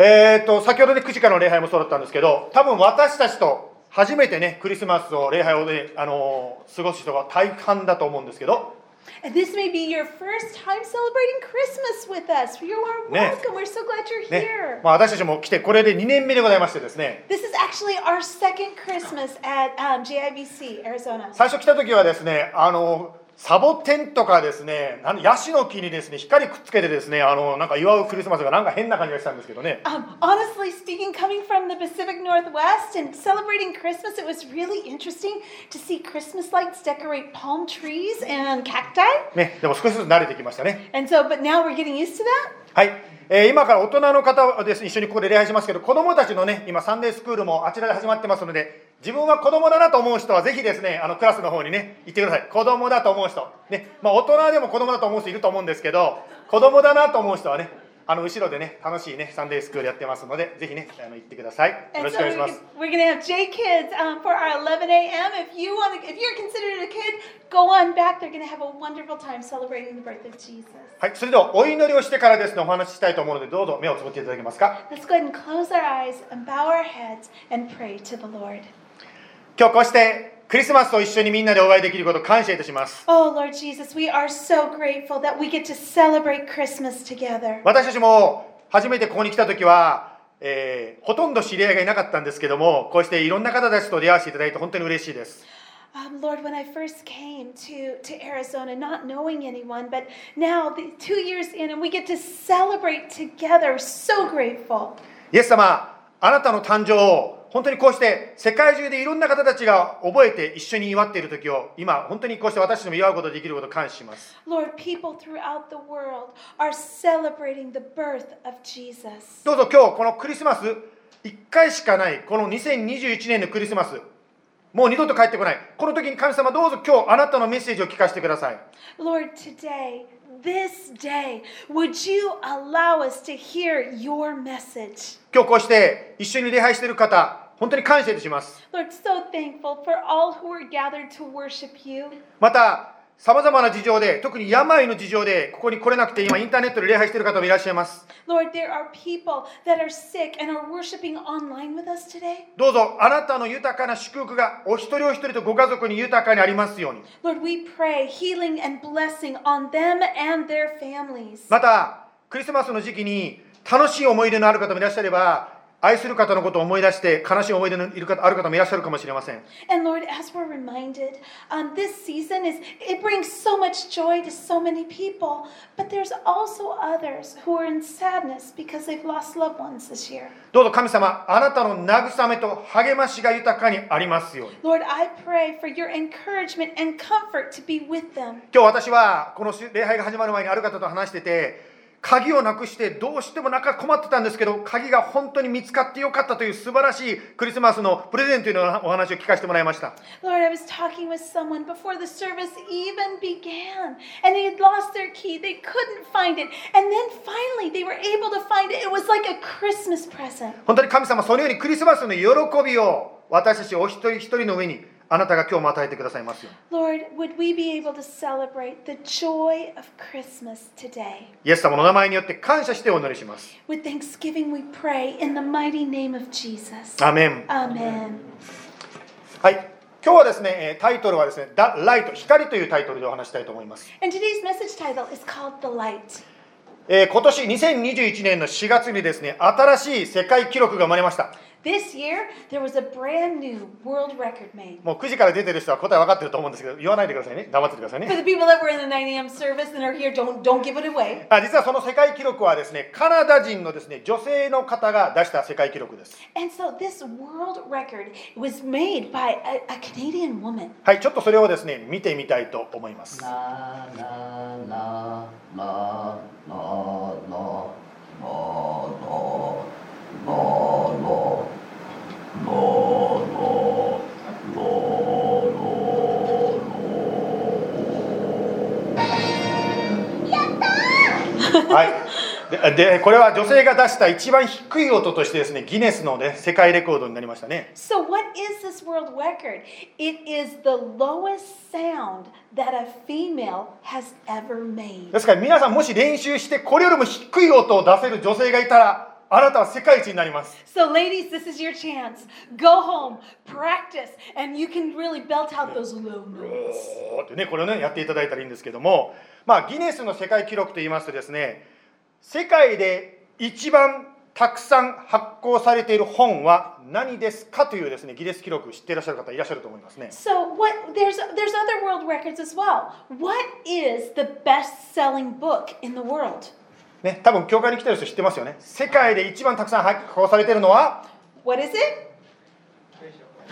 えー、と先ほどで9時からの礼拝もそうだったんですけど、多分私たちと初めてね、クリスマスを礼拝を、ねあの、過ごす人が大半だと思うんですけど。私たちも来てこれで2年目でございましてですね。最初来た時はですねあのサボテンとかですねなんヤシの木にですね光くっつけてですねあのなんか祝うクリスマスがなんか変な感じがしたんですけどね Um, honestly speaking, coming from the Pacific Northwest and celebrating Christmas, it was really interesting to see Christmas lights decorate palm trees and cacti. ねでも少しずつ慣れてきましたね And so, but now we're getting used to that. はい、えー今から大人の方です、一緒にここで礼拝しますけど子供たちのね今サンデースクールもあちらで始まってますので自分は子供だなと思う人はぜひですねあのクラスの方にね行ってください。子供だと思う人。ね。まあ大人でも子供だと思う人いると思うんですけど子供だなと思う人はねあの後ろでね楽しいねサンデースクールやってますのでぜひねあの行ってくださいよろしく so お願いし we're, ます we're going to have J Kids um, for our 11 a.m. If you want if you're considered a kid, go on back. They're to have a wonderful time celebrating the birth of Jesus. はいそれではお祈りをしてからですねお話ししたいと思うのでどうぞ目をつぶっていただけますか Let's go ahead and close our eyes and bow our heads and pray to the Lord. 今日こうしてクリスマスを一緒にみんなでお会いできることを感謝いたします Oh, Lord Jesus, we are so grateful that we get to celebrate Christmas together. 私たちも初めてここに来た時は、えーほとんど知り合いがいなかったんですけどもこうしていろんな方たちと出会わせていただいて本当に嬉しいです Um, Lord, when I first came to, to Arizona, not knowing anyone, but now the two years in, and we get to celebrate together, so grateful. イエス様あなたの誕生を本当にこうして世界中でいろんな方たちが覚えて一緒に祝っている時を今本当にこうして私も祝うことができることを感謝します。Lord, people throughout the world are celebrating the birth of Jesus. どうぞ今日このクリスマス1回しかないこの2021年のクリスマスもう二度と帰ってこない。この時に神様どうぞ今日あなたのメッセージを聞かせてください。Lord, today, this day, would you allow us to hear your message? 今日こうして一緒に礼拝している方本当に感謝いたします Lord, so thankful for all who are gathered to worship you. また さまざまな事情で特に病の事情でここに来れなくて今インターネットで礼拝している方もいらっしゃいます Lord, there are people that are sick and are worshiping online with us today. どうぞあなたの豊かな祝福がお一人お一人とご家族に豊かにありますように Lord, we pray healing and blessing on them and their families. またクリスマスの時期に楽しい思い出のある方もいらっしゃれば愛する方のことを思い出して悲しい思い出のいる方ある方もいらっしゃるかもしれません And Lord, as we're reminded, um, this season is it brings so much joy to so many people, but there's also others who are in sadness because they've lost loved ones this year. どうぞ神様あなたの慰めと励ましが豊かにありますように Lord, I pray for your encouragement and comfort to be with them. 今日私はこの礼拝が始まる前にある方と話してて鍵をなくしてどうしてもなんか困ってたんですけど鍵が本当に見つかってよかったという素晴らしいクリスマスのプレゼントのお話を聞かせてもらいました Lord, I was talking with someone before the service even began, and they had lost their key. They couldn't find it. And then finally, they were able to find it. It was like a Christmas present. 本当に神様そのようにクリスマスの喜びを私たちお一人一人の上にあなたが今日も与えてくださいますよ Lord, would we be able to celebrate the joy of Christmas today? イエス様の名前によって感謝してお祈りします With thanksgiving, we pray in the mighty name of Jesus. アーメン Amen. はい今日はですねえータイトルはですね「ダ・ライト光」というタイトルでお話したいと思います And today's message title is called The Light. えー今年2021年の4月にですね新しい世界記録が生まれました This year, there was a brand new world record made. もう9時から出てる人は答え分かってると思うんですけど言わないでくださいね黙っててください For ね the people that were in the 9 a.m. service and are here, don't, don't give it away. あ実はその世界記録はですねカナダ人のですね女性の方が出した世界記録です And so this world record was made by a, a Canadian woman. はいちょっとそれをですね見てみたいと思います La la la la la la はいででこれは女性が出した一番低い音としてですねギネスの、ね、世界レコードになりましたね So, what is this world record? It is the lowest sound that a female has ever made. ですから皆さんもし練習してこれよりも低い音を出せる女性がいたらあなたは世界一になります So, ladies, this is your chance. Go home, practice, and you can really belt out those low notes. ってねこれをねやっていただいたらいいんですけどもまあギネスの世界記録といいますとですね世界で一番たくさん発行されている本は何ですかというですねギネス記録知っていらっしゃる方いらっしゃると思いますね So, what there's there's other world records as well. What is the best-selling book in the world? ね多分教会に来てる人知ってますよね世界で一番たくさん発行されているのは？What is it?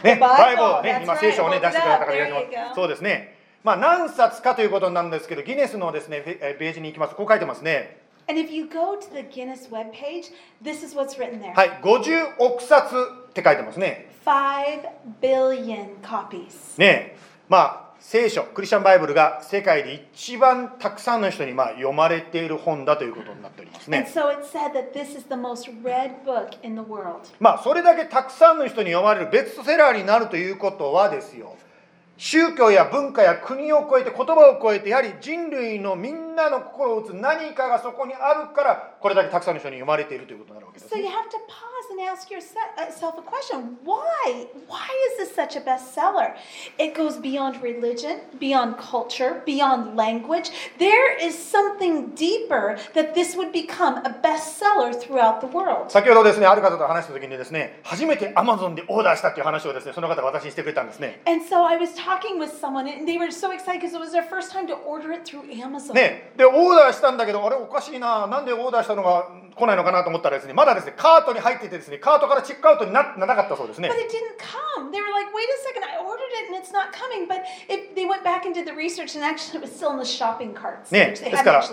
ね、バイブルね今聖書をね.出してくれた方がいらっしゃそうですねまあ何冊かということなんですけどギネスのですねページに行きますとこう書いてますね And if you go to the Guinness webpage, this is what's written there. はい50億冊って書いてますね Five billion copies. ねまあ聖書クリスチャンバイブルが世界で一番たくさんの人にまあ読まれている本だということになっております And ね so it said that this is the most read book in the world. まあそれだけたくさんの人に読まれるベストセラーになるということはですよ宗教や文化や国を超えて言葉を超えてやはり人類のみんなの心を打つ何かがそこにあるからこれだけたくさんの人に読まれているということになるわけです So ね you have to pause and ask yourself a question. Why? Why is this such a bestseller? It goes beyond religion, beyond culture, beyond language. There is something deeper that this would become a bestseller throughout the world. 先ほどですねある方と話した時にですね初めて Amazon でオーダーしたっていう話をですねその方が私にしてくれたんですね And so I was talking with someone, and they were so excited because it was their first time to order it through Amazon. ね、でオーダーしたんだけどあれおかしいな。なんでオーダーしたのが来ないのかなと思ったらですねまだですねカートに入っていてですねカートからチェックアウトになならなかったそうですね But it didn't come. They were like, wait a second, I ordered it and it's not coming. But it, they went back and did the research, and actually, it was still in the shopping carts. ねですから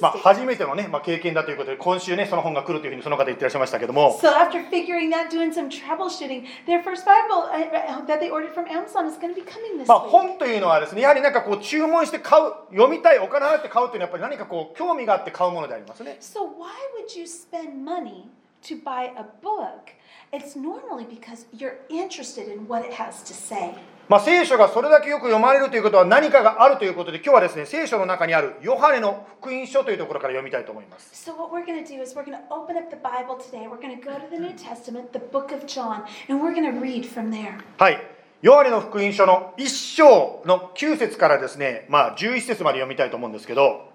まあ.初めてのね、まあ、経験だということで今週ねその本が来るというふうにその方言ってらっしゃいましたけども So after figuring that, doing some troubleshooting, their first Bible uh, that they ordered from Amazon is going to be coming this まあ、week. 本というのはですねやはりなんかこう注文して買う読みたいお金払って買うというのはやっぱり何かこう興味があって買うものでありますね So why would you spend money to buy a book? It's normally because you're interested in what it has to say. まあ、聖書がそれだけよく読まれるということは何かがあるということで今日はですね聖書の中にあるヨハネの福音書というところから読みたいと思います So what we're going to do is we're going to open up the Bible today. We're going to go to the New Testament, the book of John, and we're going to read from there. はい。ヨハネの福音書の一章の9節からですね、まあ、11節まで読みたいと思うんですけど、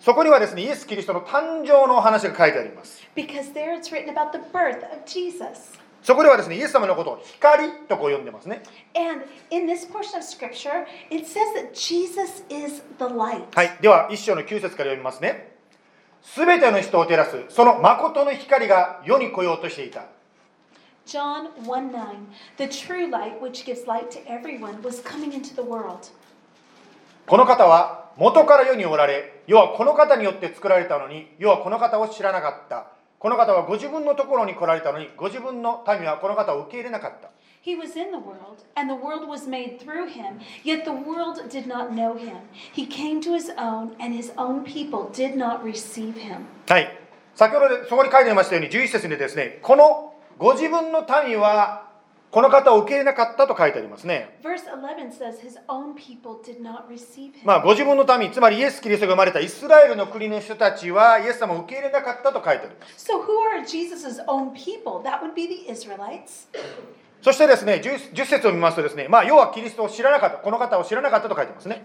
そこにはですね、イエス・キリストの誕生の話が書いてあります。そこではですね、イエス様のことを光とこう呼んでますね。はい、では一章の9節から読みますね。すべての人を照らす、その誠の光が世に来ようとしていた。John 1 9, the true light which gives light to everyone was coming into the world. この方は元から世におられ、世はこの方によって作られたのに、世はこの方を知らなかった。この方はご自分のところに来られたのに、ご自分の民はこの方を受け入れなかった。 He was in the world, and the world was made through him, yet the world did not know him. He came to his own, and his own people did not receive him. はい。先ほどでそこに書いてありましたように、11節にですね、この ご自分の民はこの方を受け入れなかったと書いてありますね。まあ、ご自分の民、つまりイエス・キリストが生まれたイスラエルの国の人たちはイエス様を受け入れなかったと書いてあ。そしてですね、10, 10節を見ますとですね、まあ、要はキリストを知らなかった、この方を知らなかったと書いてますね。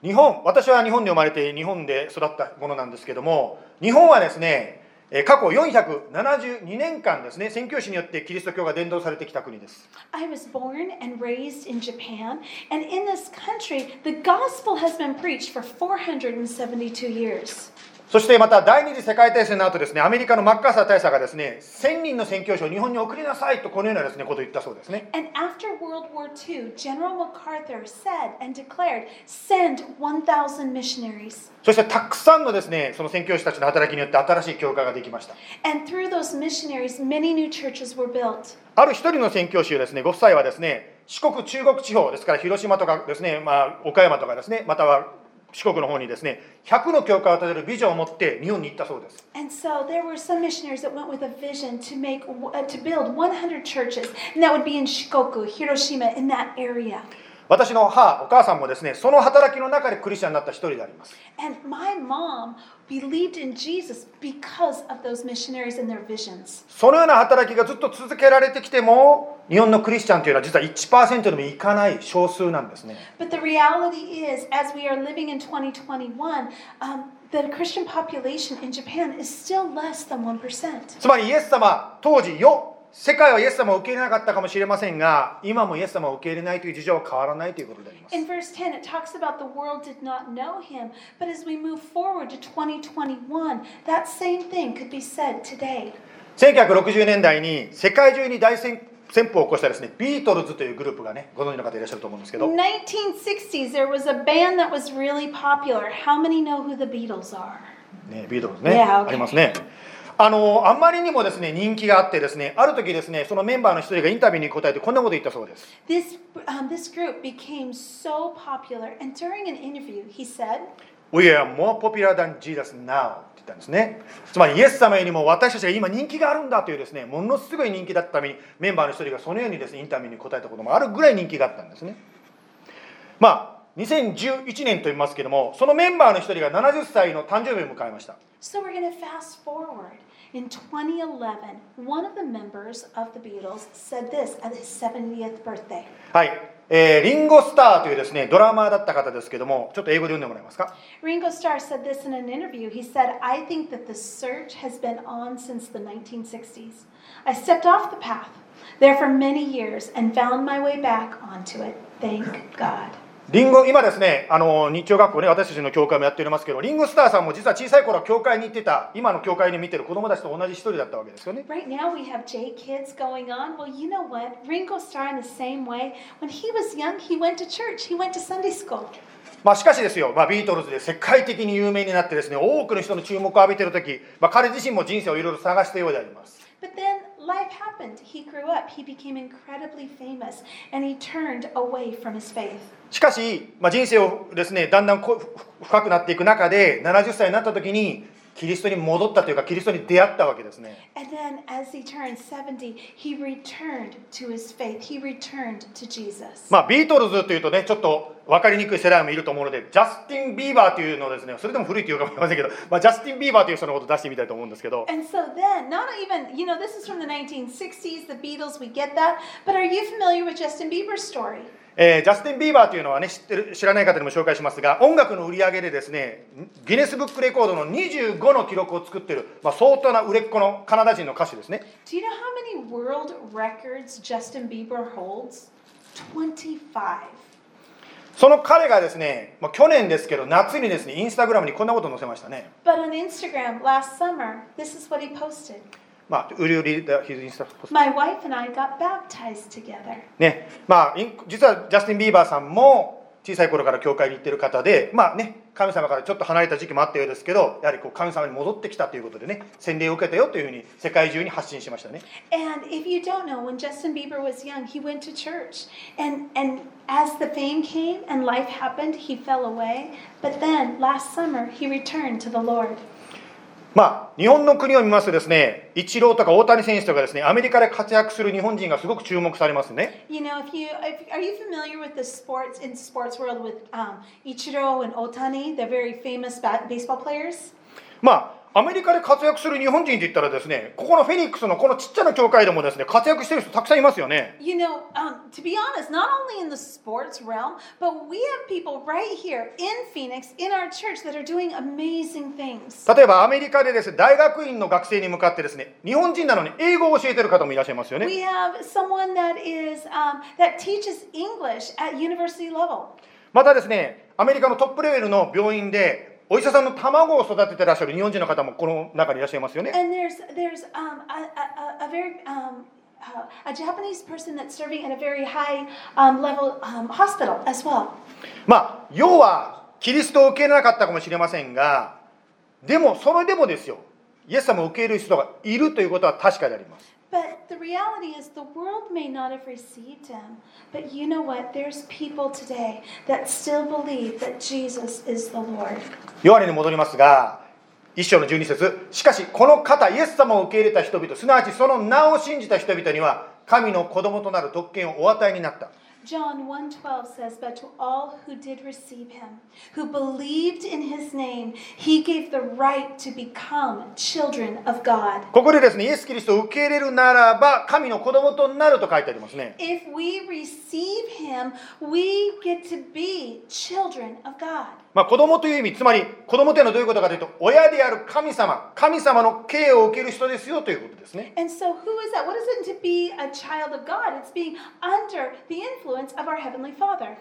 日本、私は日本で生まれて日本で育ったものなんですけども、日本はですね、過去472年間ですね、宣教師によってキリスト教が伝道されてきた国です。I was born and raised in Japan, and in this country, the gospel has been preached for 472 years. そしてまた第二次世界大戦の後ですね、アメリカのマッカーサー大佐がですね、1000人の宣教師を日本に送りなさいとこのようなですね、ことを言ったそうですね。And after World War II, General MacArthur said and declared, send 1,000 missionaries. そしてたくさんのですね、その宣教師たちの働きによって新しい教会ができました。And through those missionaries, many new churches were built. ある一人の宣教師をですね、ご夫妻はですね、四国中国地方ですから広島とかですね、まあ、岡山とかですね、または四国の方にですね、100の教会を建てるビジョンを持って日本に行ったそうです。And so there were some missionaries that went with a vision to make to build 100 churches, and that would be in Shikoku, Hiroshima, in that area. 私の母お母さんもですねその働きの中でクリスチャンになった一人であります And my mom believed in Jesus because of those missionaries and their visions. そのような働きがずっと続けられてきても日本のクリスチャンというのは実は1%でもいかない少数なんですね But the reality is, as we are living in 2021, um, the Christian population in Japan is still less than 1%. つまりイエス様当時よ世界はイエス様を受け入れなかったかもしれませんが今もイエス様を受け入れないという事情は変わらないということであります In verse 10, it talks about the world did not know him, but as we move forward to 2021, that same thing could be said today. 1960年代に世界中に大旋旋風を起こしたですねビートルズというグループがねご存知の方いらっしゃると思うんですけど In 1960s, there was a band that was really popular. How many know who the Beatles are? ね、ビートルズね、Yeah, okay. ありますねあのあんまりにもですね人気があってですねある時ですねそのメンバーの一人がインタビューに答えてこんなこと言ったそうです。This, um, this group became so popular, and during an interview, he said, We are more popular than Jesus now って言ったんですね。つまりイエス様よりも私たちが今人気があるんだというですねものすごい人気だったためにメンバーの一人がそのようにですねインタビューに答えたこともあるぐらい人気があったんですね。まあ2011年と言いますけどもそのメンバーの一人が70歳の誕生日を迎えました。So we're to fast forward. In 2011, one of the members of the Beatles said this at his 70th birthday. はい、えーリンゴ・スターというですねドラマーだった方ですけどもちょっと英語で読んでもらえますか Ringo Starr said this in an interview. He said, I think that the search has been on since the 1960s. I stepped off the path there for many years and found my way back onto it. Thank God. リンゴ今ですねあの日曜学校ね私たちの教会もやっておりますけどリンゴ・スターさんも実は小さい頃は教会に行ってた今の教会に見てる子供たちと同じ一人だったわけですよね Right now we have J kids going on. Well, you know what? Ringo Starr, in the same way, when he was young, he went to church, he went to Sunday school. まあ、しかしですよ、まあ、ビートルズで世界的に有名になってですね多くの人の注目を浴びている時、まあ、彼自身も人生をいろいろ探したようであります But then life happened. He grew up, he became incredibly famous, and he turned away from his faith. しかし、まあ、人生をですねだんだんこ深くなっていく中で70歳になった時に キリストに戻ったというか、キリストに出会ったわけですね。まあ、ビートルズというとね、ちょっと分かりにくい世代もいると思うので、ジャスティン・ビーバーというのですね、それでも古いというかもしれませんけど、まあ、ジャスティン・ビーバーという人のことを出してみたいと思うんですけど。So、then, even, you know, 1960s, Beatles, that, えージャスティン・ビーバーというのはね知ってる知らない方にも紹介しますが音楽の売り上げでですねギネスブックレコードの25の記録を作ってる、まあ、相当な売れっ子のカナダ人の歌手ですね Do you know how many world records Justin Bieber holds? 25. その彼がですね、まあ、去年ですけど夏にですねインスタグラムにこんなことを載せましたね But on Instagram last summer, this is what he posted. まあ売り売りでヒズインスタポスト My wife and I got baptized together. ねまあ実はジャスティン・ビーバーさんも小さい頃から教会に行ってる方でまあね神様からちょっと離れた時期もあったようですけどやはりこう神様に戻ってきたということでね洗礼を受けたよというふうに世界中に発信しましたね And if you don't know, when Justin Bieber was young, he went to church. And and as the fame came and life happened, he fell away. But then last summer, he returned to the Lord. まあ、日本の国を見ますとです、ね、イチローとか大谷選手とかです、ね、アメリカで活躍する日本人がすごく注目されますね。まあアメリカで活躍する日本人といったらですねここのフェニックスのこのちっちゃな教会でもですね活躍してる人たくさんいますよね You know, um, to be honest, not only in the sports realm, but we have people right here in Phoenix, in our church, that are doing amazing things. 例えばアメリカでですね大学院の学生に向かってですね日本人なのに英語を教えてる方もいらっしゃいますよね We have someone that is um, that teaches English at university level. またですねアメリカのトップレベルの病院でお医者さんの卵を育ててらっしゃる。日本人の方もこの中にいらっしゃいますよね。And there's there's um, a, a, a, very um, uh, a Japanese person that's serving a very high um, level um, hospital as well. まあ要はキリストを受け入れなかったかもしれませんがでもそれでもですよ。イエス様を受け入れる人がいるということは確かであります But the reality is, the world may not have received him. But you know what? There's people today that still believe that Jesus is the Lord. ヨハネに戻りますが一章の12節しかしこの方イエス様を受け入れた人々すなわちその名を信じた人々には神の子供となる特権をお与えになった John 1:12 says, "But to all who did receive him, who believed in his name, he gave the right to become children of God." ここでですね、イエス・キリストを受け入れるならば、神の子供となると書いてありますね。 If we receive him, we get to be children of God. まあ、子供という意味、つまり子供というのはどういうことかというと、親である神様、神様の刑を受ける人ですよということですね。 And so, who is that? What is it to be a child of God? It's being under the influence of our Heavenly Father.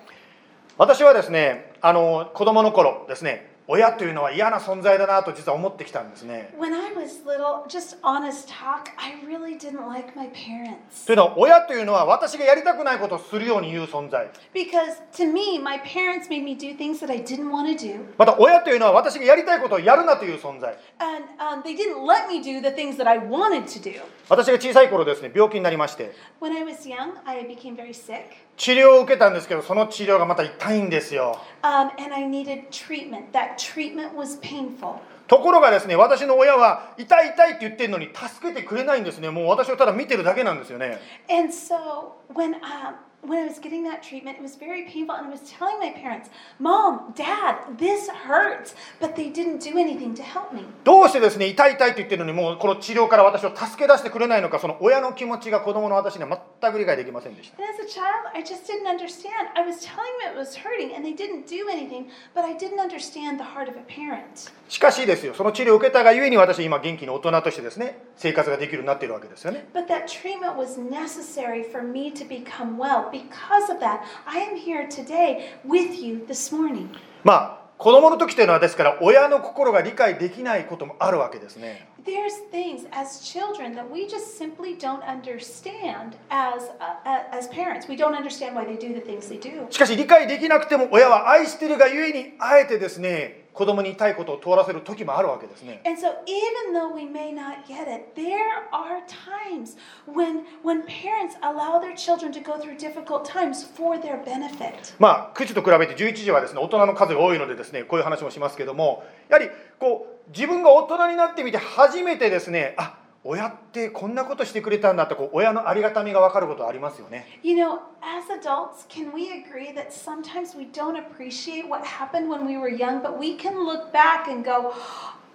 私はですね、あの子供の頃ですね、親というのは嫌な存在だなと実は思ってきたんですね。When I was little, just honest talk, I really didn't like my parents. というのは、親というのは私がやりたくないことをするように言う存在。Because to me, my parents made me do things that I didn't want to do. また親というのは私がやりたいことをやるなという存在。And um, they didn't let me do the things that I wanted to do. 私が小さい頃ですね、病気になりまして、When I was young, I became very sick. 治療を受けたんですけど、その治療がまた痛いんですよ。Um, and I needed treatment. That treatment was painful. ところがですね、私の親は痛い痛いって言ってるのに助けてくれないんですね。もう私をただ見てるだけなんですよね。And so when um, when I was getting that treatment, it was very painful, and I was telling my parents, "Mom, Dad, this hurts," but they didn't do anything to help me. どうしてですね、痛い痛いって言ってるのに、もうこの治療から私を助け出してくれないのか、その親の気持ちが子供の私には全く理解できませんでした。 And as a child, I just didn't understand. I was telling them it was hurting, and they didn't do anything, but I didn't understand the heart of a parent. しかしですよ、その治療を受けたがゆえに私は今元気に大人としてですね、生活ができるようになっているわけですよね。 But that treatment was necessary for me to become well. Because of that, I am here today with you this morning. まあ、子供の時というのはですから、親の心が理解できないこともあるわけですね。There's things as children that we just simply don't understand as uh, as parents. We don't understand why they do the things they do. しかし理解できなくても親は愛しているがゆえにあえてですね子供に痛いことを通らせる時もあるわけですね And so even though we may not get it, there are times when when parents allow their children to go through difficult times for their benefit. まあ9時と比べて11時はですね大人の数が多いのでですねこういう話もしますけどもやはりこう自分が大人になってみて初めてですねあ親ってこんなことしてくれたんだとこう親のありがたみが分かることありますよね You know, as adults, can we agree that sometimes we don't appreciate what happened when we were young, but we can look back and go,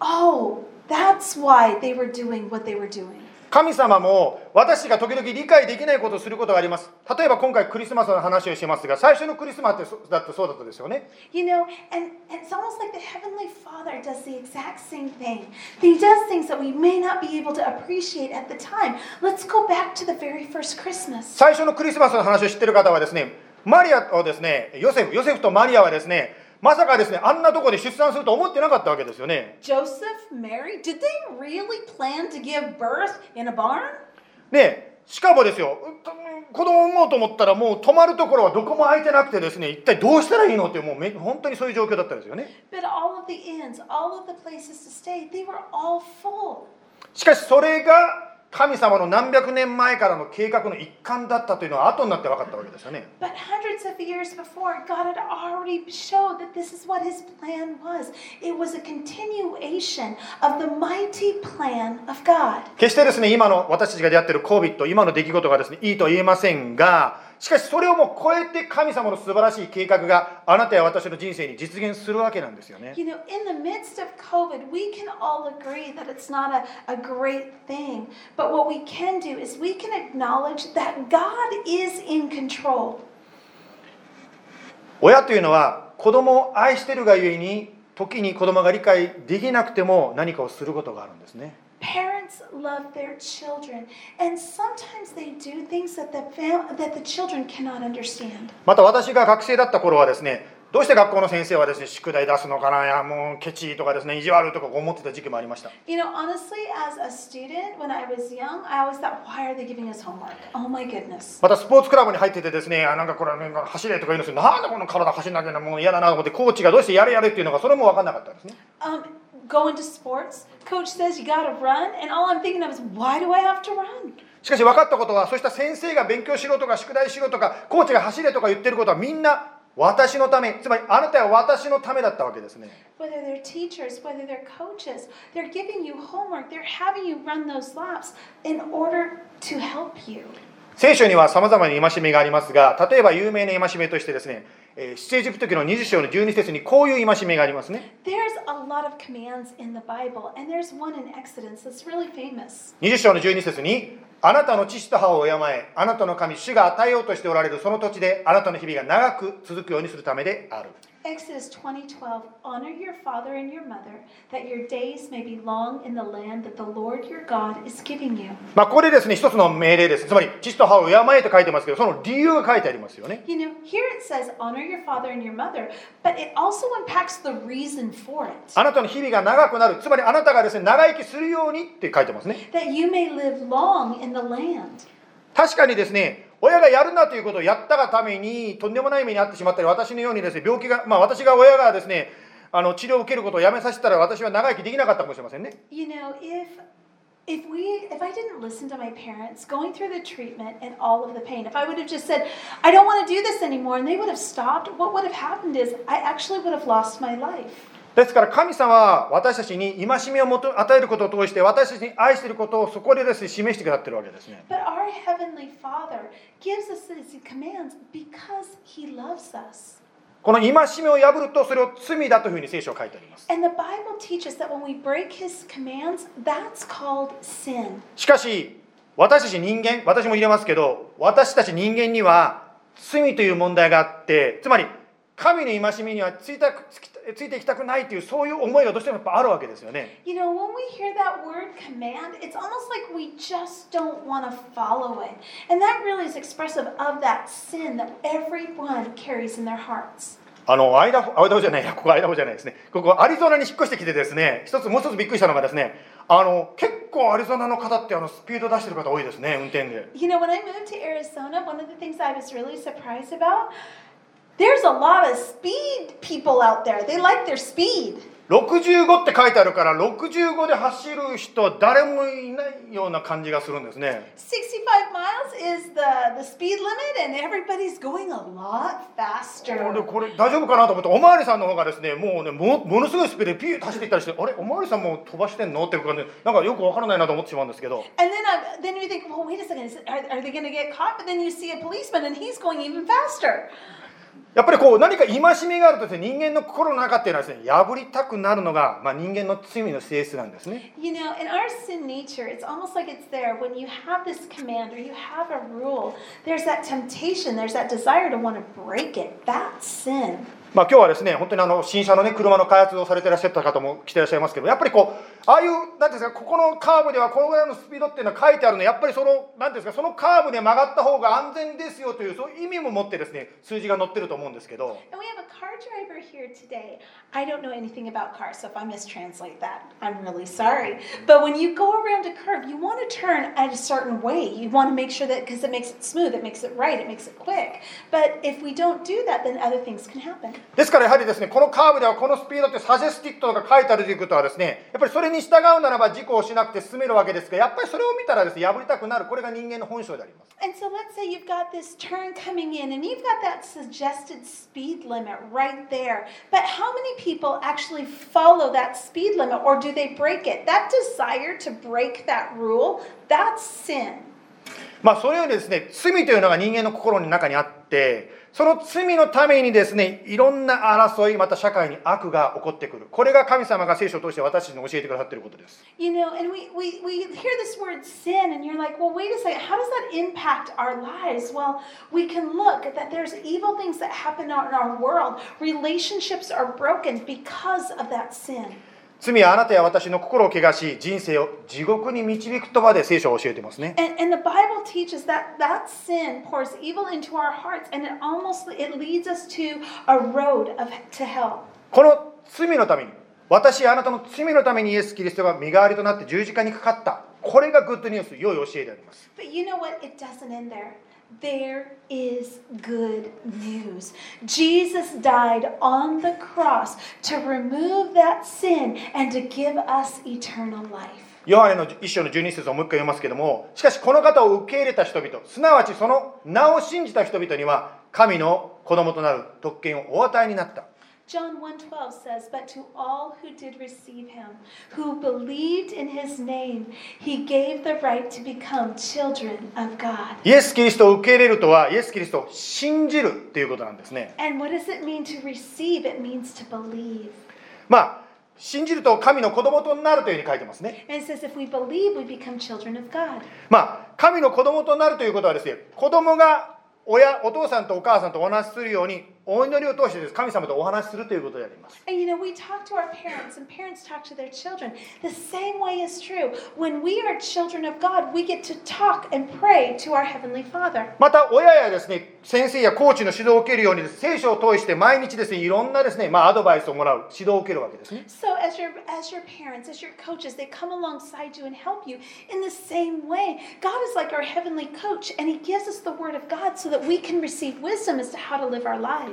"Oh, that's why they were doing what they were doing." 神様も私が時々理解できないことをすることがあります例えば今回クリスマスの話をしてますが最初のクリスマスってそだってそうだったですよね You know, and, and it's almost like the Heavenly Father does the exact same thing. He does things that we may not be able to appreciate at the time. Let's go back to the very first Christmas. 最初のクリスマスの話を知ってる方はですねマリアをですねヨセフヨセフとマリアはですねまさかですねあんなとこで出産すると思ってなかったわけですよね Joseph, Mary, did they really plan to give birth in a barn? ねしかもですよ子供を産もうと思ったらもう泊まるところはどこも空いてなくてですね一体どうしたらいいのってもうめ本当にそういう状況だったんですよね But all of the inns, all of the places to stay, they were all full. しかしそれが神様の何百年前からの計画の一環だったというのは後になって分かったわけですよね But hundreds of years before, God had already showed that this is what his plan was. It was a continuation of the mighty plan of God. 決してですね今の私たちが出会っている COVID 今の出来事がですねいいとは言えませんがしかしそれをもう超えて神様の素晴らしい計画があなたや私の人生に実現するわけなんですよね You know, in the midst of COVID, we can all agree that it's not a, a great thing. But what we can do is we can acknowledge that God is in control. 親というのは子供を愛してるがゆえに時に子供が理解できなくても何かをすることがあるんですね Parents love their children, and sometimes they do things that the, fam- that the children cannot understand. また私が学生だった頃はですねどうして学校の先生はですね宿題出すのかないやもうケチとかですね意地悪とか思ってた時期もありました You know, honestly, as a student, when I was young, I always thought, why are they giving us homework? Oh my goodness. またスポーツクラブに入っててですねあなんかこれね走れとか言うんですけどなんでこの体走んなきゃなもう嫌だなと思ってコーチがどうしてやれやれっていうのがそれも分かんなかったんですね Um, go into sports, coach says you gotta run, and all I'm thinking of is, why do I have to run? しかし分かったことはそうした先生が勉強しろとか宿題しろとかコーチが走れとか言ってることはみんな私のためつまりあなたは私のためだったわけですね Whether they're teachers, whether they're coaches, they're giving you homework, they're having you run those laps in order to help you. 聖書には様々な戒めがありますが、例えば有名な戒めとしてですね、えー出エジプト記の20章の12節にこういう戒めがありますね。There's a lot of commands in the Bible, and there's one in Exodus that's really famous. 20章の12節に、あなたの父と母を敬え、あなたの神、主が与えようとしておられるその土地で、あなたの日々が長く続くようにするためである。Exodus 20:12 Honor your father and your mother that your days may be long in the land that the Lord your God is giving you. まあ、ここでですね、一つの命令です。つまり、父と母を敬えと書いてますけど、その理由が書いてありますよね。You know, here it says honor your father and your mother, but it also unpacks the reason for it. あなたの日々が長くなる。つまり、あなたがですね、長生きするようにって書いてますね。That you may live long in the land. 確かにですね、親がやるなということをやったがために、とんでもない目に遭ってしまったり、私のようにですね、病気が、まあ私が親がですね、あの治療を受けることをやめさせたら、私は長生きできなかったかもしれませんね。You know, if if we if I didn't listen to my parents going through the treatment and all of the pain, if I would have just said, I don't want to do this anymore, and they would have stopped, what would have happened is I actually would have lost my life. ですから神様は私たちに戒めをもと与えることを通して私たちに愛していることをそこでですね示してくださっているわけですね。But our heavenly Father gives us these commands because He loves us. この戒めを破るとそれを罪だというふうに聖書は書いてあります。And the Bible teaches that when we break His commands, that's called sin. しかし私たち人間私も入れますけど私たち人間には罪という問題があってつまり神の戒めにはついたついていきたくないというそういう思いがどうしてもやっぱあるわけですよね。You know, when we hear that word command, it's almost like we just don't want to follow it. And that really is expressive of that sin that everyone carries in their hearts. あのアイダホアイダホじゃないやここアイダホじゃないですねここアリゾナに引っ越してきてですね一つもう一つびっくりしたのがですねあの結構アリゾナの方ってあのスピード出してる方多いですね運転で You know, when I moved to Arizona, one of the things I was really surprised about, there's a lot of speed people out there. They like their speed. 65って書いてあるから65で走る人誰もいないような感じがするんですね65 miles is the, the speed limit, and everybody's going a lot で faster. これ大丈夫かなと思っておまわりさんの方がですねもうねもものすごいスピードでピューッと走っていったりしてあれおまわりさんも飛ばしてんのっていう感じでなんかよくわからないなと思ってしまうんですけど And then, I, then you think, well, wait a second, are, are they going to get caught? But then you see a policeman and he's going even faster. やっぱりこう何か戒めがあるとですね人間の心の中っていうのはですね破りたくなるのが、まあ、人間の罪の性質なんですね You know, in our sin nature, it's almost like it's there. When you have this command or you have a rule, there's that temptation, there's that desire to want to break it. That's sin. まあ今日はですね本当にあの新車のね車の開発をされていらっしゃった方も来てらっしゃいますけどやっぱりこうああいうなんですかここのカーブではこのぐらいのスピードっていうのは書いてあるのやっぱりそのなんていうんですかそのカーブで曲がった方が安全ですよというそういう意味も持ってですね数字が載ってると思うんですけど And we have a car driver here today. I don't know anything about cars, so if I mistranslate that, I'm really sorry. But when you go around a curve, you want to turn at a certain way. You want to make sure that because it makes it smooth, it makes it right, it makes it quick. But if we don't do that, then other things can happen. ですからやはりですねこのカーブではこのスピードってサジェスティッドとか書いてあるということはですねやっぱりそれに従うならば事故をしなくて進めるわけですがやっぱりそれを見たらですね破りたくなるこれが人間の本性であります And so let's say you've got this turn coming in and you've got that suggested speed limit right there. But how many people actually follow that speed limit or do they break it? That desire to break that rule, that's sin. まあそのようにですね罪というのが人間の心の中にあってその罪のためにですねいろんな争いまた社会に悪が起こってくるこれが神様が聖書を通して私たちに教えてくださっていることです You know, and we, we, we hear this word sin, and you're like, well, wait a second, how does that impact our lives? Well, we can look that there's evil things that happen out in our world. Relationships are broken because of that sin. 罪はあなたや私の心を汚し人生を地獄に導くとまで聖書は教えていますね And, and the Bible teaches that that sin pours evil into our hearts, and it almost it leads us to a road of to hell. この罪のために私やあなたの罪のためにイエス・キリストが身代わりとなって十字架にかかったこれがグッドニュース良い教えであります But you know what? It doesn't end there. There is good news. Jesus died on the cross to remove that sin and to give us eternal life. ヨハネの一章の12節をもう一回読ますけどもしかしこの方を受け入れた人々すなわちその名を信じた人々には神の子供となる特権をお与えになった John 1:12 says, "But to all who did receive him, who believed in his name, he gave the right to become children of God." イエス・キリストを受け入れるとはイエス・キリストを信じるっていうことなんですね And what does it mean to receive? It means to believe. まあ信じると神の子供となるというふうに書いてますね And it says if we believe, we become children of God. まあ神の子供となるということはですね子供が親お父さんとお母さんとお話しするように お祈りを通してです神様とお話しするということであります And you know, we talk to our parents, and parents talk to their children. The same way is true. When we are children of God, we get to talk and pray to our Heavenly Father. また親やですね先生やコーチの指導を受けるようにです聖書を通して毎日ですねいろんなですねまあアドバイスをもらう指導を受けるわけですね So, as your as your parents, as your coaches, they come alongside you and help you in the same way. God is like our heavenly coach, and He gives us the Word of God so that we can receive wisdom as to how to live our lives.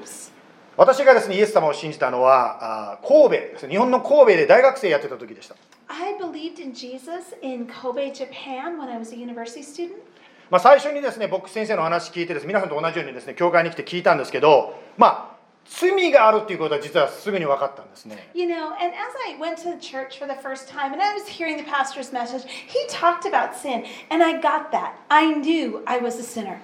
私がですねイエス様を信じたのは神戸ですね日本の神戸で大学生やってた時でした I believed in Jesus in Kobe, Japan, when I was a university student. まあ、最初にですね僕先生の話聞いてです皆さんと同じようにですね教会に来て聞いたんですけどまあ罪があるっていうことは実はすぐに分かったんですね You know, and as I went to the church for the first time and I was hearing the pastor's message, he talked about sin, and I got that. I knew I was a sinner.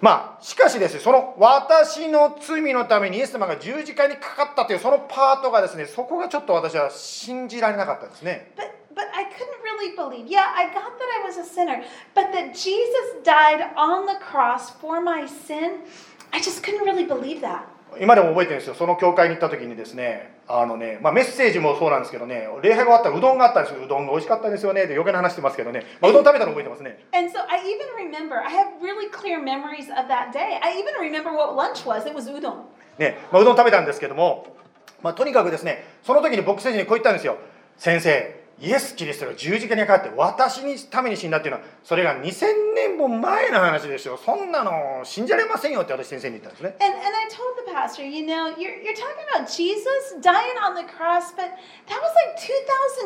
まあしかしですねその私の罪のためにイエス様が十字架にかかったというそのパートがですねそこがちょっと私は信じられなかったですね But but I couldn't really believe. Yeah, I got that I was a sinner, but that Jesus died on the cross for my sin, I just couldn't really believe that. 今でも覚えてるんですよその教会に行った時にですねあのね、まあ、メッセージもそうなんですけどね礼拝が終わったらうどんがあったんですようどんが美味しかったですよねって余計な話してますけどね、まあ、うどん食べたの覚えてますね And so I even remember, I have really clear memories of that day. I even remember what lunch was. It was udon. ね、まあ、うどん食べたんですけども、まあ、とにかくですねその時に僕先生にこう言ったんですよ先生イエス・キリストが十字架にかかって私にために死んだっていうのはそれが2000年も前の話ですよそんなの信じられませんよって私先生に言ったんですね And, and I told the pastor, you know, you're, you're talking about Jesus dying on the cross, but that was like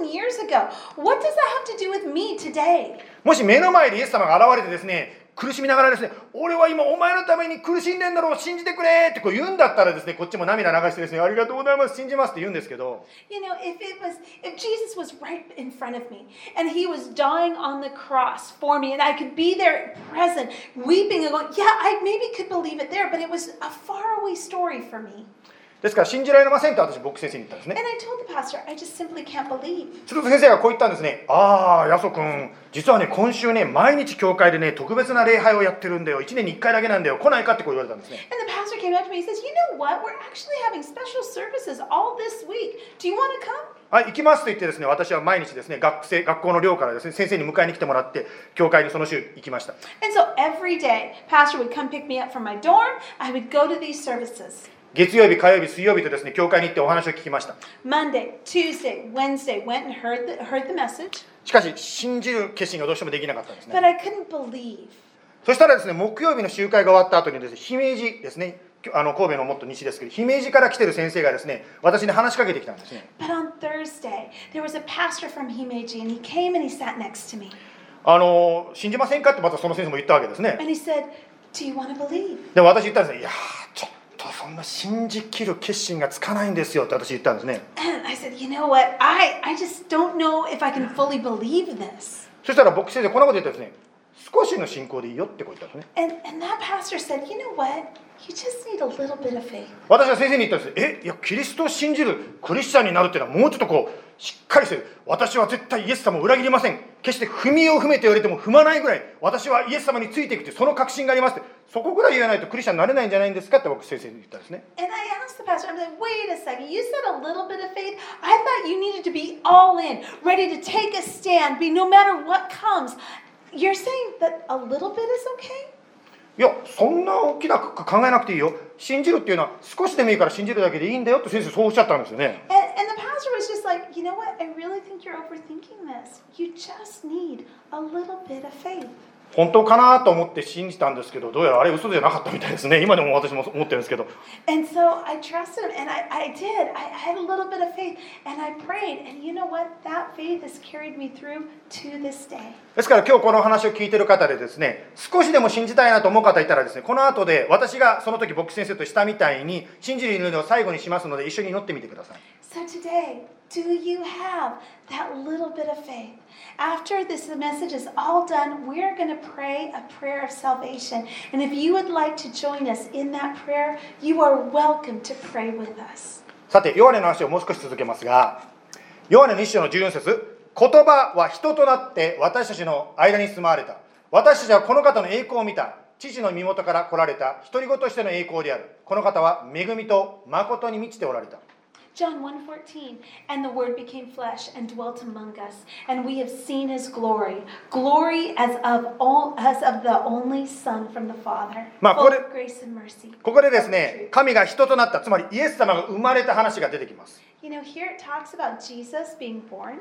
2,000 years ago. What does that have to do with me today? もし目の前でイエス様が現れてですね苦しみながらですね俺は今お前のために苦しんでんだろう信じてくれってこう言うんだったらですねこっちも涙流してですねありがとうございます信じますって言うんですけど You know, if it was, if Jesus was right in front of me and he was dying on the cross for me and I could be there present, weeping and going, yeah, I maybe could believe it there, but it was a faraway story for me. ですから信じられませんと私、僕先生に言ったんですね。すると先生がこう言ったんですね。ああ、ヤソ君、実はね、今週ね、毎日教会でね、特別な礼拝をやってるんだよ。1年に1回だけなんだよ。来ないかってこう言われたんですね。Says, you know はい、行きますと言ってですね、私は毎日ですね、学生、学校の寮からですね、先生に迎えに来てもらって、教会にその週行きました。And so every day, Pastor would come pick me up from my dorm, I would go to these services. 月曜日、火曜日、水曜日とですね、教会に行ってお話を聞きました。Monday, Tuesday, Wednesday, went and heard the, heard the message, しかし、信じる決心がどうしてもできなかったんですね but。I couldn't believe. そしたらですね、木曜日の集会が終わった後にですね、姫路ですね、あの神戸のもっと西ですけど、姫路から来てる先生がですね、私に話しかけてきたんですね。But on Thursday, there was a pastor from Himeji, and he came and he sat next to me. あの信じませんかってまたその先生も言ったわけですね And he said, Do you want to believe? で私言ったんですねいやー今信じきる決心がつかないんですよって私言ったんですね。そしたら僕先生こんなこと言ったんですね。少しの信仰でいいよってこう言ったんですね。私は先生に言ったんです。えいや、キリストを信じるクリスチャンになるっていうのはもうちょっとこう、しっかりする。私は絶対イエス様を裏切りません。決して踏みを踏めて言われても踏まないぐらい、私はイエス様についていくってその確信があります。そこぐらい言わないとクリスチャンになれないんじゃないんですかって僕先生に言ったんですね。And I ask the pastor, I'm like, wait a second, you said a little bit of faith? I thought you needed to be all in, ready to take a stand, be no matter what comes, You're saying that a little bit is okay? いやそんな大きなく考えなくていいよ信じるっていうのは少しでもいいから信じるだけでいいんだよって先生そうおっしゃったんですよね And, and the pastor was just like, you know what? I really think you're overthinking this. You just need a little bit of faith. 本当かなと思って信じたんですけどどうやらあれ嘘じゃなかったみたいですね今でも私も思ってるんですけど And so I trusted him, and I, I did. I, I had a little bit of faith, and I prayed. And you know what? That faith has carried me through to this day. ですから今日この話を聞いてる方でですね少しでも信じたいなと思う方いたらですねこの後で私がその時牧師先生としたみたいに信じる祈りを最後にしますので一緒に祈ってみてください So today, do you have that little bit of faith? After this message is all done, we're going to pray a prayer of salvation. And if you would like to join us in that prayer, you are welcome to pray with us. さてヨハネの話をもう少し続けますがヨハネの一章の14節言葉は人となって私たちの間に住まわれた私たちはこの方の栄光を見た父の身元から来られた独り子としての栄光であるこの方は恵みと誠に満ちておられた John 1:14 And the word became flesh and dwelt among us and we have seen his glory glory as of all as of the only son from the father まあ、full これ- of grace and mercy ここでですね神が人となったつまりイエス様が生まれた話が出てきます You know here it talks about Jesus being born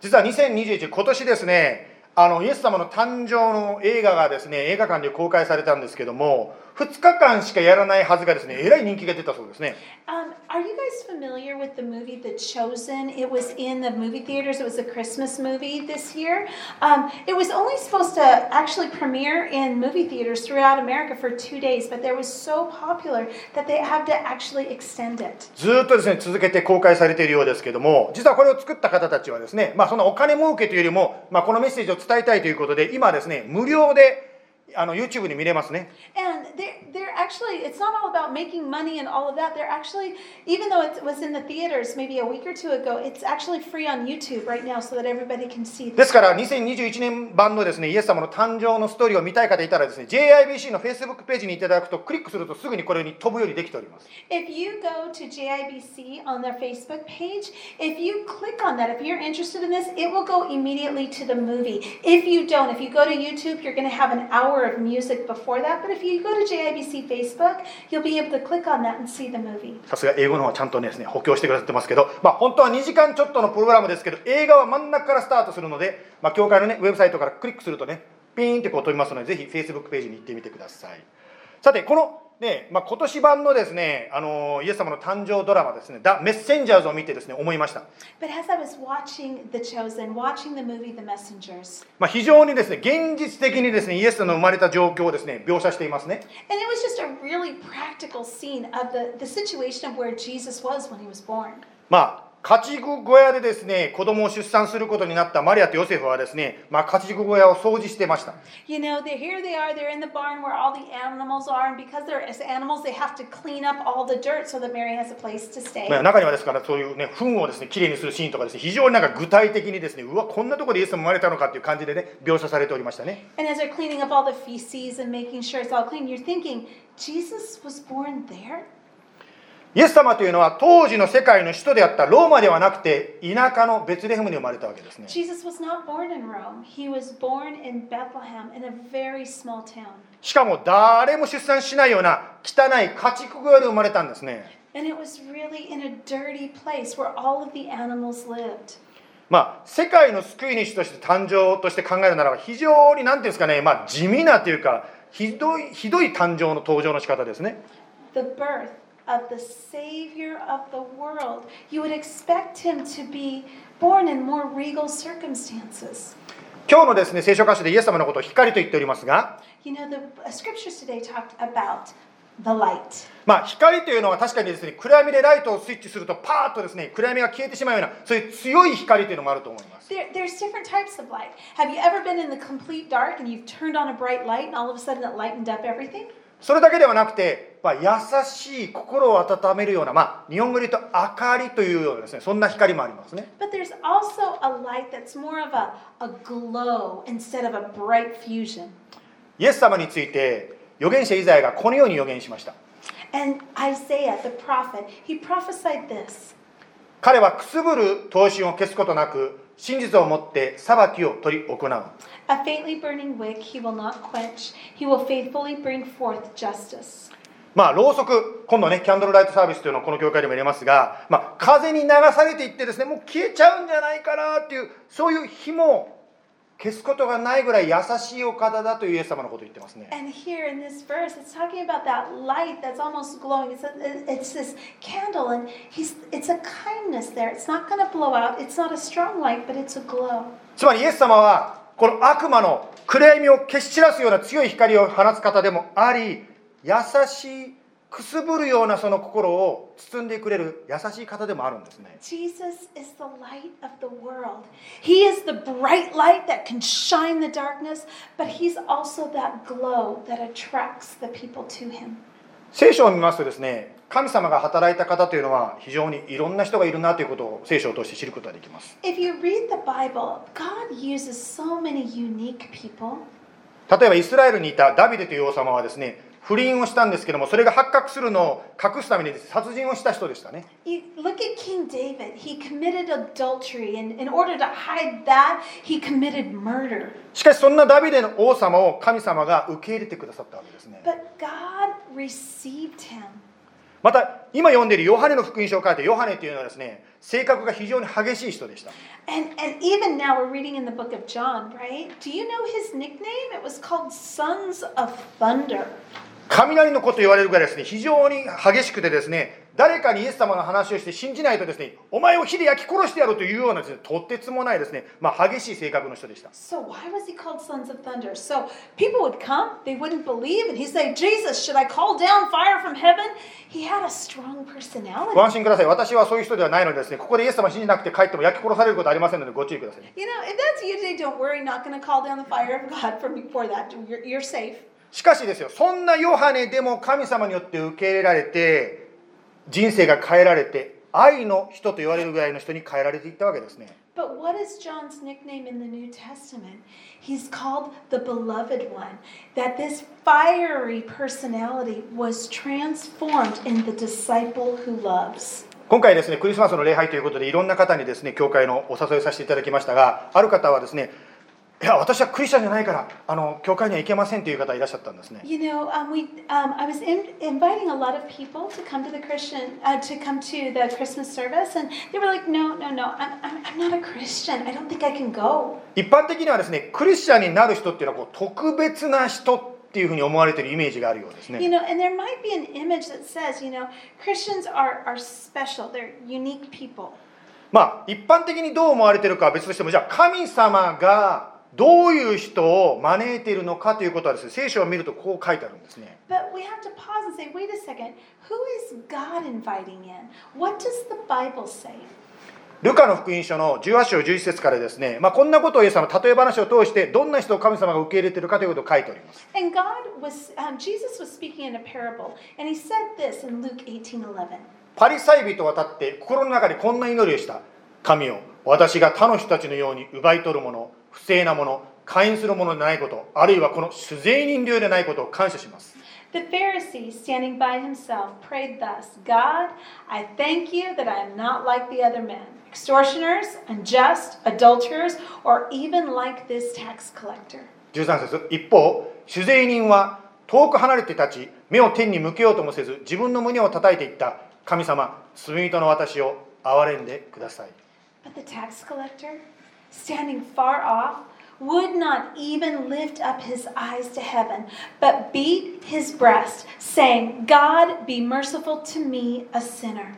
実は2021今年ですねあのイエス様の誕生の映画がですね映画館で公開されたんですけども2日間しかやらないはずがですねえらい人気が出たそうですね Um, are you guys familiar with the movie The Chosen? It was in the movie theaters. It was a Christmas movie this year. Um, it was only supposed to actually premiere in movie theaters throughout America for two days, but it was so popular that they had to actually extend it. ずーっとですね続けて公開されているようですけども実はこれを作った方たちはですねまあそのお金儲けというよりも、まあ、このメッセージを伝えたいということで今ですね無料であの YouTube に見れますね And they're, they're actually, it's not all about making money and all of that. They're actually, even though it was in the theaters maybe a week or two ago, it's actually free on YouTube right now so that everybody can see で.すから2021年版のですねイエス様の誕生のストーリーを見たい方いたらですね JIBC の Facebook ページにいただくとクリックするとすぐにこれに飛ぶようにできております If you go to JIBC on their Facebook page, if you click on that, if you're interested in this, it will go immediately to the movie. If you don't, if you go to YouTube, you're going to have an hour hour of music before that. But if you go to JIBC Facebook, you'll be able to click on that and see the movie. さすが英語の方はちゃんとねですね補強してくださってますけど、まあ、本当は2時間ちょっとのプログラムですけど映画は真ん中からスタートするので、まあ、教会のねウェブサイトからクリックするとねピーンってこう飛びますのでぜひ Facebook ページに行ってみてくださいさてこので、まあ、今年版のですね、あの、イエス様の誕生ドラマですね、The Messengers を見てですね、思いました。非常にですね、現実的にですね、イエス様の生まれた状況をですね、描写していますね。まあ、家畜小屋でですね、子供を出産することになったマリアとヨセフはですね、まあ、家畜小屋を掃除してました。中にはですから、そういうね、糞をですね、きれいにするシーンとかですね、非常になんか具体的にですね、うわ、こんなところでイエスも生まれたのかっていう感じでね、描写されておりましたね。イエス様というのは当時の世界の首都であったローマではなくて田舎のベツレヘムに生まれたわけですね Jesus was not born in Rome. He was born in Bethlehem in a very small town. しかも誰も出産しないような汚い家畜小屋で生まれたんですね And it was really in a dirty place where all of the animals lived. まあ世界の救い主として誕生として考えるならば非常に何ていうんですかね、まあ、地味なというかひどいひどい誕生の登場の仕方ですね The birth of the Savior of the world. You would expect him to be born in more regal circumstances. 今日のですね聖書箇所でイエス様のことを光と言っておりますが You know, the uh, scriptures today talked about the light. まあ、光というのは確かにですね暗闇でライトをスイッチするとパーッとですね暗闇が消えてしまうようなそういう強い光というのもあると思います There, there's different types of light. Have you ever been in the complete dark and you've turned on a bright light and all of a sudden it lightened up everything? それだけではなくて、まあ、優しい心を温めるような、まあ、日本語で言うと明かりというようなですねそんな光もありますね。But there's also a light that's more of a, a glow instead of a bright fusion. イエス様について預言者イザヤがこのように預言しました。And Isaiah, the prophet, he prophesied this. 彼はくすぶる闘身を消すことなく真実をもって裁きを取り行う A faintly burning wick he will not quench, he will faithfully bring forth justice. まあろうそく今度ねキャンドルライトサービスというのをこの教会でも入れますが、まあ、風に流されていってですねもう消えちゃうんじゃないかなっていうそういう火も消すことがないぐらい優しいお方だというイエス様のことを言ってますね And here in this verse, it's talking about that light that's almost glowing. It's, a, it's this candle, and he's, it's a kindness there. It's not going to blow out. It's not a strong light, but it's a glow. つまりイエス様はこの悪魔の暗闇を消し散らすような強い光を放つ方でもあり優しいくすぶるようなその心を包んでくれる優しい方でもあるんですね Jesus is the light of the world. He is the bright light that can shine the darkness, but he's also that glow that attracts the people to him. 聖書を見ますとですね神様が働いた方というのは非常にいろんな人がいるなということを聖書を通して知ることができます If you read the Bible, God uses so many unique people. 例えばイスラエルにいたダビデという王様はですね不倫をしたんですけども、それが発覚するのを隠すために殺人をした人でしたね。しかし、そんなダビデの王様を神様が受け入れてくださったわけですね。また、今読んでいるヨハネの福音書を書いて、ヨハネというのはですね、性格が非常に激しい人でした。And, and John, right? you know 雷の子と言われるぐらいですね非常に激しくてですね誰かにイエス様の話をして信じないとですねお前を火で焼き殺してやるというようなですねとてつもないですね、まあ、激しい性格の人でした So why was he called Sons of Thunder? So people would come, they wouldn't believe, and he'd say, Jesus, should I call down fire from heaven? He had a strong personality. ご安心ください私はそういう人ではないのでですねここでイエス様を信じなくて帰っても焼き殺されることはありませんのでご注意くださいね You know, if that's you today, don't worry, not going to call down the fire of God from before that. You're, you're safe. しかしですよそんなヨハネでも神様によって受け入れられて人生が変えられて愛の人と言われるぐらいの人に変えられていったわけですね But what is John's nickname in the New Testament? He's called the Beloved One. That this fiery personality was transformed in the disciple who loves. 今回ですねクリスマスの礼拝ということでいろんな方にですね教会のお誘いさせていただきましたがある方はですねいや私はクリスチャンじゃないからあの教会には行けませんという方いらっしゃったんですね You know, um, we, um, I was in, inviting a lot of people to come to the Christian, uh, to come to the Christmas service, and they were like, "No, no, no, I'm, I'm, I'm not a Christian. I don't think I can go." 一般的にはですねクリスチャンになる人っていうのはこう特別な人っていうふうに思われているイメージがあるようです You ね know, and there might be an image that says, you know, Christians are, are special. They're unique people. まあ一般的にどう思われているかは別としてもじゃあ神様がどういう人を招いているのかということはですね聖書を見るとこう書いてあるんですね But we have to pause and say, wait a second, who is God inviting in? What does the Bible say? ルカの福音書の18章11節からですね、まあ、こんなことをイエス様例え話を通してどんな人を神様が受け入れているかということを書いております And God was, um, Jesus was speaking in a parable, and he said this in Luke 18 11. パリサイ人は立って心の中でこんな祈りをした神を私が他の人たちのように奪い取るもの不正なもの会員するものでないことあるいはこの酒税人流でないことを感謝します The Pharisee, standing by himself, prayed thus God, I thank you that I am not like the other men, extortioners, unjust, adulterers, or even like this tax collector. 13節一方酒税人は遠く離れて立ち目を天に向けようともせず自分の胸を叩いていった神様罪人の私を憐れんでください But the tax collector, standing far off, would not even lift up his eyes to heaven, but beat his breast, saying, God, be merciful to me, a sinner.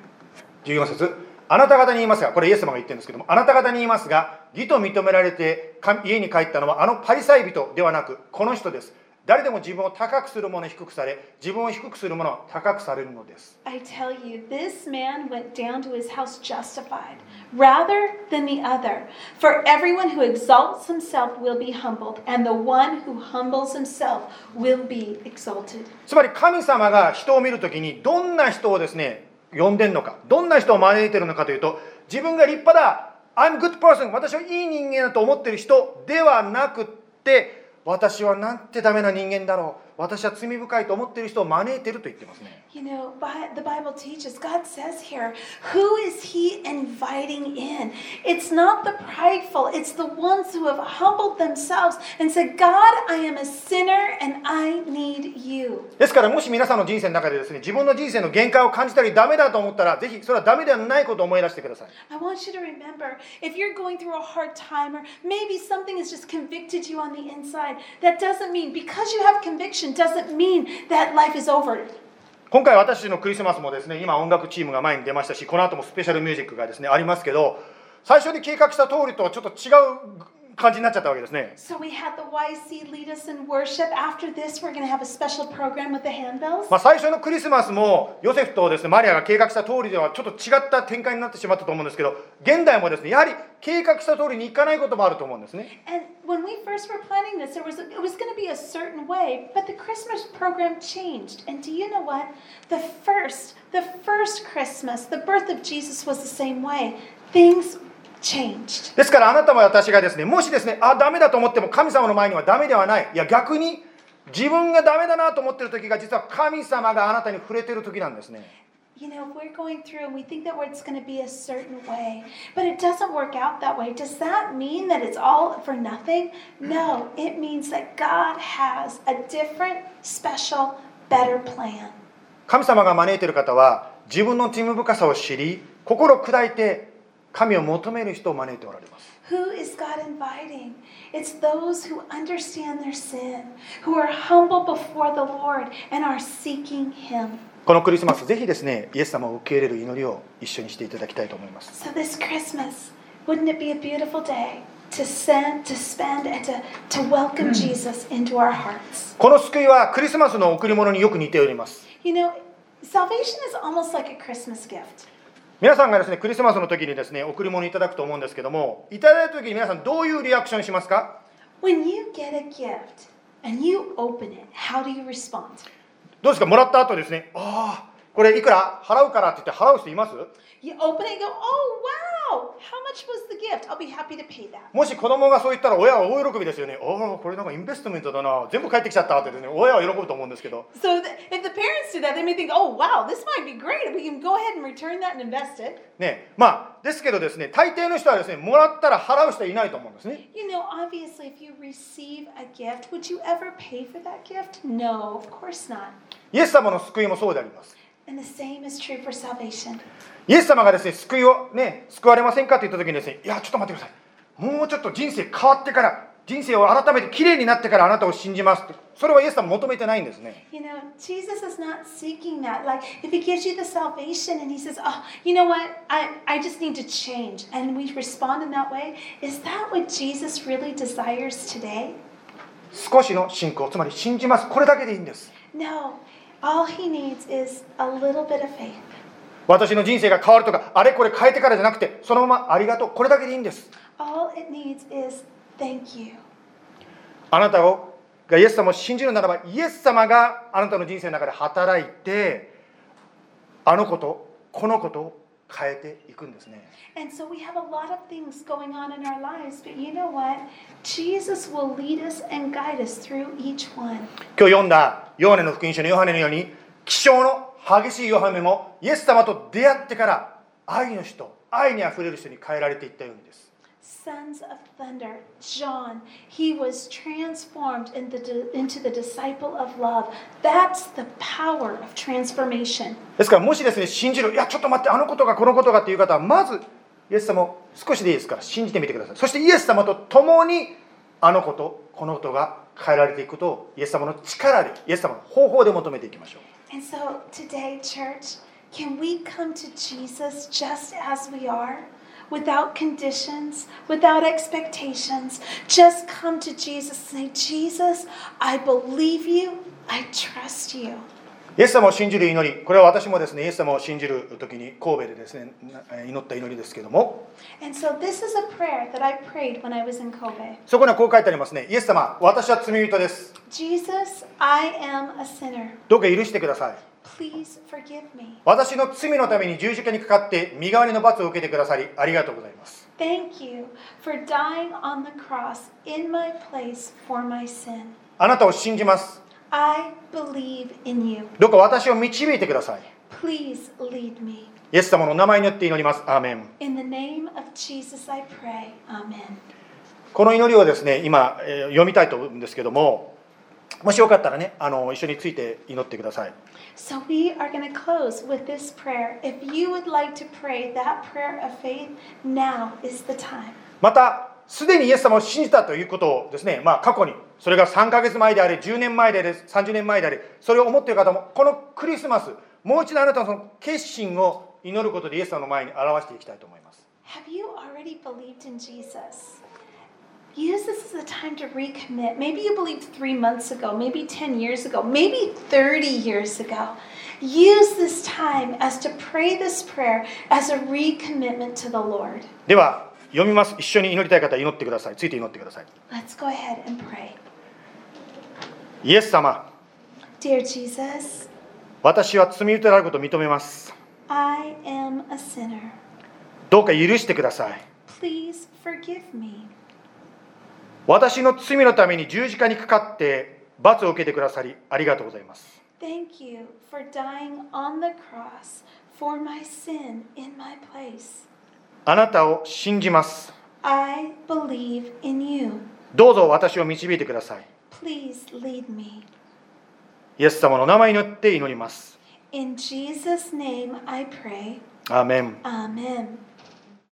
14節あなた方に言いますがこれイエス様が言ってるんですけどもあなた方に言いますが義と認められてか家に帰ったのはあのパリサイ人ではなくこの人です誰でも自分を高くする者は低くされ自分を低くする者は高くされるのです I tell you, this man went down to his house justified rather than the other. For everyone who exalts himself will be humbled, and the one who humbles himself will be exalted. つまり神様が人を見るときにどんな人をですね呼んでんのかどんな人を招いてるのかというと自分が立派だ I'm good person 私はいい人間だと思ってる人ではなくって私はなんてダメな人間だろう。私は罪深いと思っている人を招いていると言ってますね You know, the Bible teaches, God says here, who is He inviting in? It's not the prideful, it's the ones who have humbled themselves and said, God, I am a sinner and I need you. ですからもし皆さんの人生の中でですね自分の人生の限界を感じたりダメだと思ったらぜひそれはダメではないことを思い出してください I want you to remember if you're going through a hard time or maybe something has just convicted you on the inside, that doesn't mean, because you have conviction, 今回私のクリスマスもですね今音楽チームが前に出ましたしこの後もスペシャルミュージックがですねありますけど最初に計画した通りとはちょっと違う感じになっちゃったわけですね。まあ最初のクリスマスもヨセフとです、ね、マリアが計画した通りではちょっと違った展開になってしまったと思うんですけど、現代もです、ね、やはり計画した通りにいかないこともあると思うんですね。This, was, was way, you know the first, the first Christmas, changed. ですからあなたも私がですねもしですねあダメだと思っても神様の前にはダメではないいや逆に自分がダメだなと思ってる時が実は神様があなたに触れてる時なんですね You know, if we're going through and we think that it's going to be a certain way, but it doesn't work out that way, does that mean that it's all for nothing? No, it means that God has a different, special, better plan. 神様が招いている方は自分の罪深さを知り心砕いて神を求める人を招いておられます Who is God inviting? It's those who understand their sin, who are humble before the Lord and are seeking Him. このクリスマスぜひですねイエス様を受け入れる祈りを一緒にしていただきたいと思います So this Christmas, wouldn't it be a beautiful day to send, to spend, and to, to welcome Jesus into our hearts? この救いはクリスマスの贈り物によく似ております You know, salvation is almost like a Christmas gift. 皆さんがですねクリスマスの時にですね贈り物いただくと思うんですけどもいただいた時に皆さんどういうリアクションしますか？When you get a gift and you open it, how do you respond? どうですか？もらった後ですねああこれいくら？払うからって言って払う人います？You open it and go, oh wow, もし子供がそう言ったら親は大喜びですよね。おお、これなんかインベストメントだな。全部帰ってきちゃったってね。親は喜ぶと思うんですけど。ねまあ、ですけどですね、大抵の人はですね、もらったら払う人はいないと思うんですね。You know, obviously, if you receive a gift, would you ever pay for that gift? No, of course not. イエス様の救いもそうであります。イエス様がですね、救いをね、救われませんかって言った時にですね、いや、ちょっと待ってください。もうちょっと人生変わってから、人生を改めてきれいになってからあなたを信じますって。それはイエス様求めてないんですね。少しの信仰、つまり信じます。これだけでいいんです。All He needs is a little bit of faith. 私の人生が変わるとかあれこれ変えてからじゃなくてそのままありがとうこれだけでいいんです All it needs is thank you. あなたをがイエス様を信じるならばイエス様があなたの人生の中で働いてあのことこのことを変えていくんですね And so we have a lot of things going on in our lives, but you know what? Jesus will lead us and guide us through each one. 今日読んだヨハネの福音書のヨハネのように気象の激しいヨハネもイエス様と出会ってから愛の人愛にあふれる人に変えられていったようにです Sons of Thunder, John, he was transformed into the, into the disciple of love. That's the power of transformation. ですからもしですね信じるいやちょっと待ってあのことがこのことがっていう方はまずイエス様を少しでいいですから信じてみてくださいそしてイエス様と共にあのことこのことが変えられていくことをイエス様の力でイエス様の方法で求めていきましょう And so today, church, can we come to Jesus just as we are? Without conditions, without expectations, just come to Jesus and say, Jesus, I believe you, I trust you. イエス様を信じる祈りこれは私もですねイエス様を信じる時に神戸でですねな祈った祈りですけども so this is a prayer that I prayed when I was in Kobe. そこにはこう書いてありますねイエス様私は罪人です Jesus, I am a sinner. どうか許してください.私の罪のために十字架にかかって身代わりの罰を受けてくださりありがとうございます Thank you for dying on the cross in my place for my sin. あなたを信じます I believe in you. どうか私を導いてください Please lead me. イエス様の名前によって祈りますアーメン In the name of Jesus, I pray. Amen. この祈りをですね今、えー読みたいと思うんですけどももしよかったらねあの一緒について祈ってください So we are going to close with this prayer. If you would like to pray that prayer of faith, now is the time. またすでにイエス様を信じたということをですね、まあ、過去にそれが3ヶ月前であれ10年前であれ30年前であれそれを思っている方もこのクリスマスもう一度あなたのその決心を祈ることでイエス様の前に表していきたいと思います Have you already believed in Jesus? Use this as a time to recommit. Maybe you believed three months ago, maybe 10 years ago, maybe 30 years ago. Use this time as to pray this prayer as a recommitment to the Lord. では読みます一緒に祈りたい方は祈ってくださいついて祈ってください Let's go ahead and pray. イエス様 Dear Jesus, 私は罪人であることを認めます I am a sinner. どうか許してください Please forgive me. 私の罪のために十字架にかかって罰を受けてくださりありがとうございます Thank you for dying on the cross for my sin in my place. あなたを信じます I believe in you. どうぞ私を導いてください Please lead me. イエス様の名前によって祈ります In Jesus' name I pray. アーメン Amen.